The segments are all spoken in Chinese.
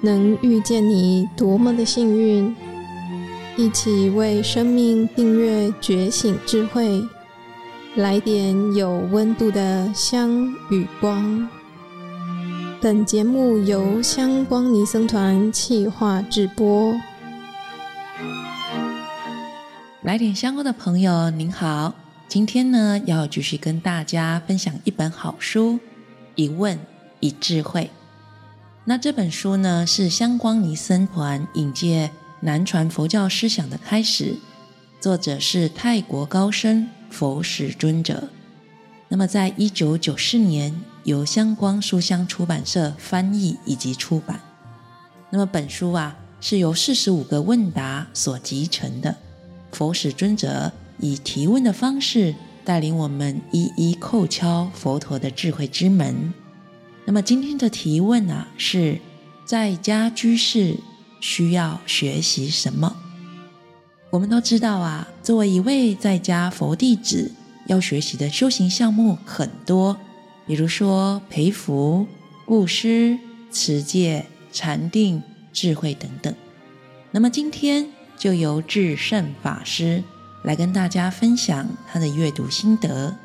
能遇见你多么的幸运！一起为生命订阅觉醒智慧，来点有温度的香与光。本节目由香光尼僧团企划制播。来点香光的朋友，您好，今天呢要继续跟大家分享一本好书，《一问一智慧》。那这本书呢，是香光尼僧团引介南传佛教思想的开始，作者是泰国高僧佛使尊者。那么，在一九九四年，由香光书香出版社翻译以及出版。那么，本书啊，是由四十五个问答所集成的。佛使尊者以提问的方式，带领我们一一叩敲佛陀的智慧之门。那么今天的提问啊，是在家居士需要学习什么？我们都知道啊，作为一位在家佛弟子，要学习的修行项目很多，比如说培福、布施、持戒、禅定、智慧等等。那么今天就由智胜法师来跟大家分享他的阅读心得，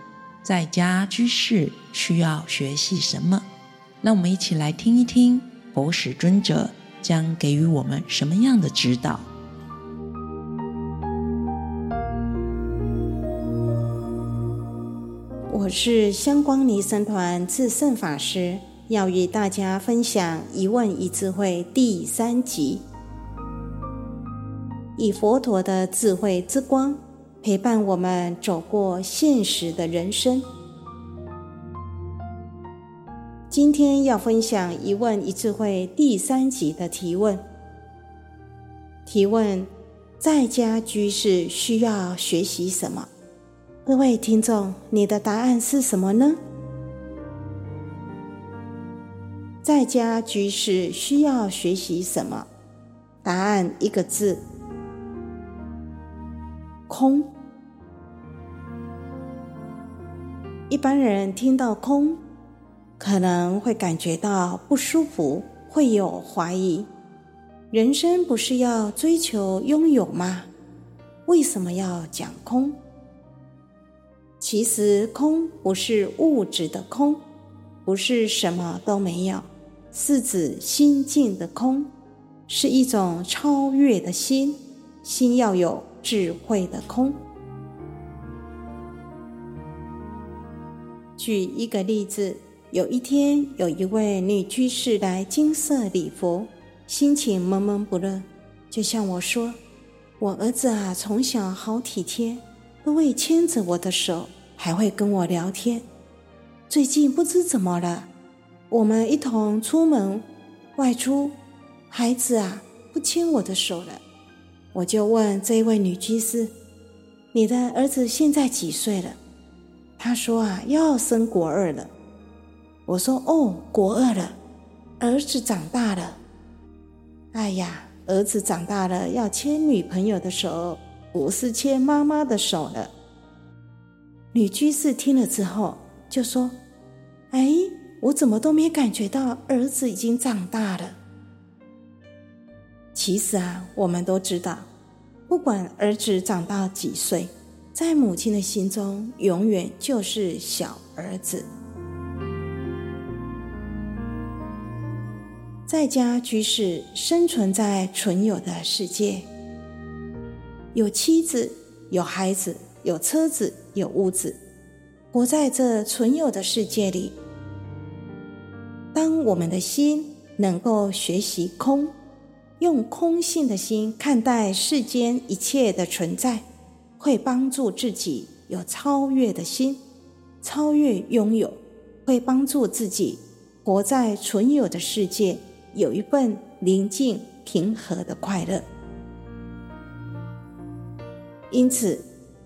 在家居士需要学习什么？让我们一起来听一听佛使尊者将给予我们什么样的指导。我是香光尼僧团智胜法师，要与大家分享《一问一智慧》第三集，以佛陀的智慧之光陪伴我们走过现实的人生。今天要分享《一问一智慧》第三集的提问。提问：在家居士需要学习什么？各位听众，你的答案是什么呢？在家居士需要学习什么？答案一个字：空。一般人听到空。可能会感觉到不舒服，会有怀疑。人生不是要追求拥有吗？为什么要讲空？其实空不是物质的空，不是什么都没有，是指心境的空，是一种超越的心，心要有智慧的空。举一个例子。有一天，有一位女居士来金色礼佛，心情闷闷不乐，就向我说：“我儿子啊，从小好体贴，都会牵着我的手，还会跟我聊天。最近不知怎么了，我们一同出门外出，孩子啊不牵我的手了。”我就问这位女居士：“你的儿子现在几岁了？”她说：“啊，要升国二了。”我说：“哦，国二了，儿子长大了。哎呀，儿子长大了，要牵女朋友的手，不是牵妈妈的手了。”女居士听了之后就说：“哎，我怎么都没感觉到儿子已经长大了？其实啊，我们都知道，不管儿子长到几岁，在母亲的心中，永远就是小儿子。”在家居士生存在存有的世界，有妻子，有孩子，有车子，有屋子，活在这存有的世界里。当我们的心能够学习空，用空性的心看待世间一切的存在，会帮助自己有超越的心，超越拥有，会帮助自己活在存有的世界。有一份宁静平和的快乐，因此，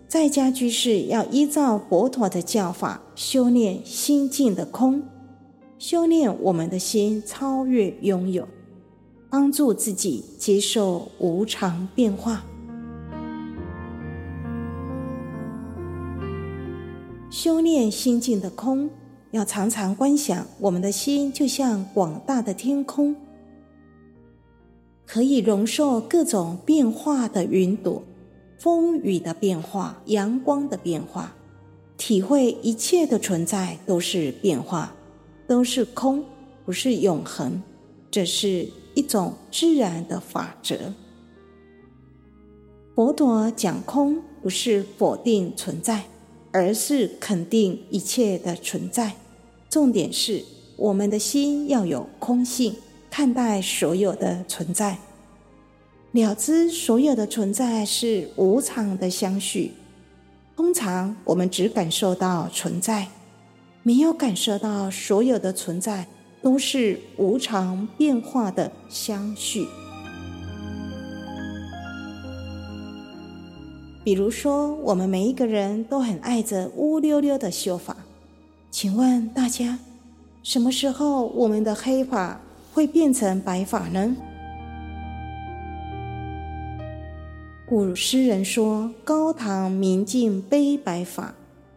在家居士要依照佛陀的教法修炼心境的空，修炼我们的心超越拥有，帮助自己接受无常变化。修炼心境的空。要常常观想，我们的心就像广大的天空，可以容受各种变化的云朵、风雨的变化、阳光的变化，体会一切的存在都是变化，都是空，不是永恒。这是一种自然的法则。佛陀讲空，不是否定存在，而是肯定一切的存在。重点是我们的心要有空性，看待所有的存在，了知所有的存在是无常的相续。通常我们只感受到存在，没有感受到所有的存在都是无常变化的相续。比如说，我们每一个人都很爱着乌溜溜的秀发。请问大家，什么时候我们的黑发会变成白发呢？古诗人说：“高堂明镜悲白发，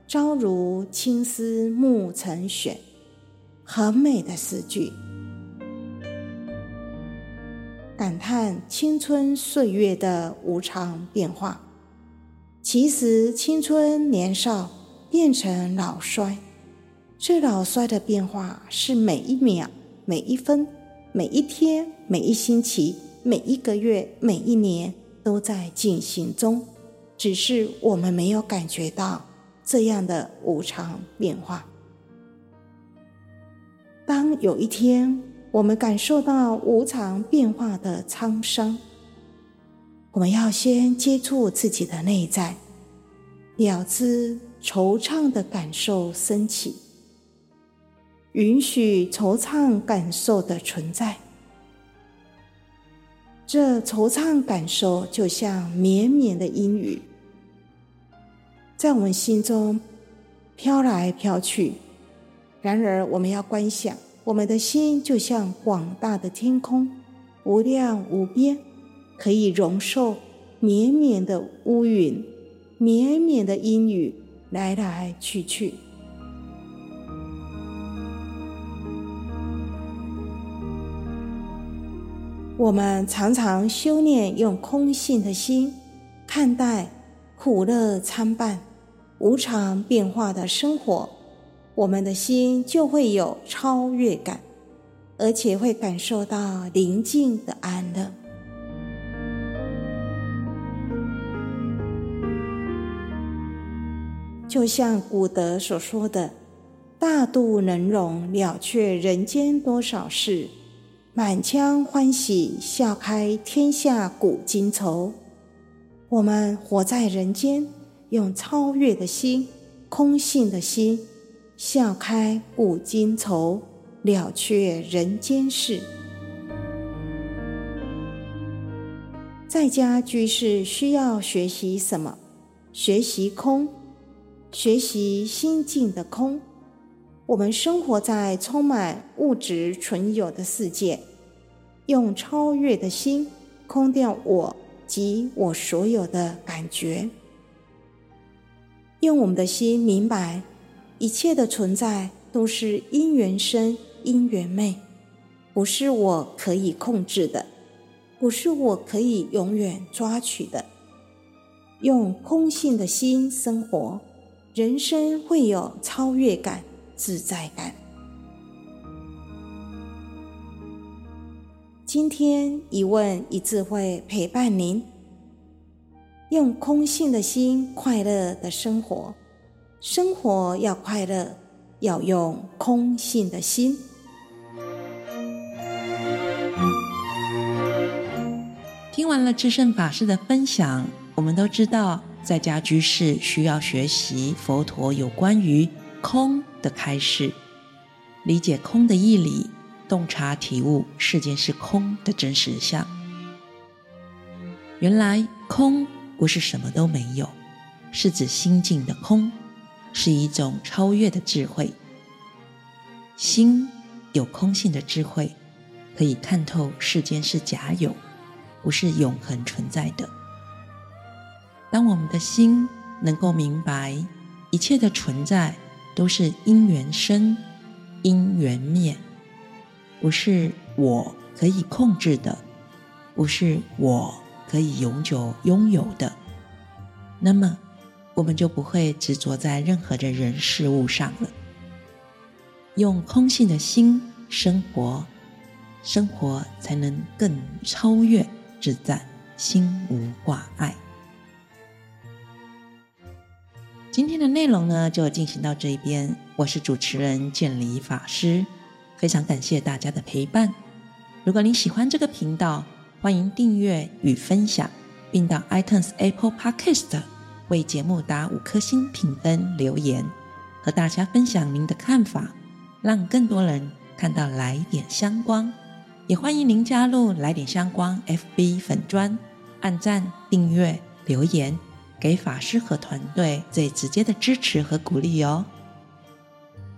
朝如青丝暮成雪。”很美的诗句，感叹青春岁月的无常变化。其实，青春年少变成老衰，这老衰的变化是每一秒、每一分、每一天、每一星期、每一个月、每一年都在进行中，只是我们没有感觉到这样的无常变化。当有一天我们感受到无常变化的沧桑，我们要先接触自己的内在，了知惆怅的感受升起，允许惆怅感受的存在。这惆怅感受就像绵绵的阴雨，在我们心中飘来飘去。然而，我们要观想，我们的心就像广大的天空，无量无边。可以容受绵绵的乌云、绵绵的阴雨来来去去。我们常常修炼，用空性的心看待苦乐参半、无常变化的生活，我们的心就会有超越感，而且会感受到宁静的安乐。就像古德所说的：“大度能容，了却人间多少事；满腔欢喜，笑开天下古今愁。”我们活在人间，用超越的心、空性的心，笑开古今愁，了却人间事。在家居士需要学习什么？学习空。学习心境的空，我们生活在充满物质存有的世界，用超越的心空掉我及我所有的感觉，用我们的心明白一切的存在都是因缘生因缘灭，不是我可以控制的，不是我可以永远抓取的，用空性的心生活。人生会有超越感、自在感。今天一问一智慧陪伴您，用空性的心快乐的生活。生活要快乐，要用空性的心。听完了智胜法师的分享，我们都知道。在家居士需要学习佛陀有关于空的开示，理解空的义理，洞察体悟世间是空的真实相。原来空不是什么都没有，是指心境的空，是一种超越的智慧。心有空性的智慧，可以看透世间是假有，不是永恒存在的。当我们的心能够明白一切的存在都是因缘生、因缘灭，不是我可以控制的，不是我可以永久拥有的，那么我们就不会执着在任何的人事物上了。用空性的心生活，生活才能更超越自在，心无挂碍。今天的内容呢，就进行到这边。我是主持人建离法师，非常感谢大家的陪伴。如果您喜欢这个频道，欢迎订阅与分享，并到 iTunes Apple Podcast 为节目打五颗星评分留言，和大家分享您的看法，让更多人看到来点香光。也欢迎您加入来点香光 FB 粉专，按赞、订阅、留言。给法师和团队最直接的支持和鼓励哦！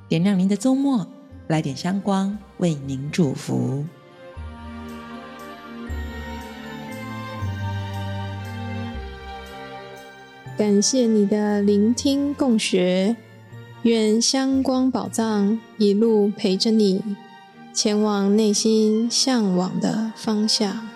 点亮您的周末，来点香光，为您祝福。感谢你的聆听共学，愿香光宝藏一路陪着你，前往内心向往的方向。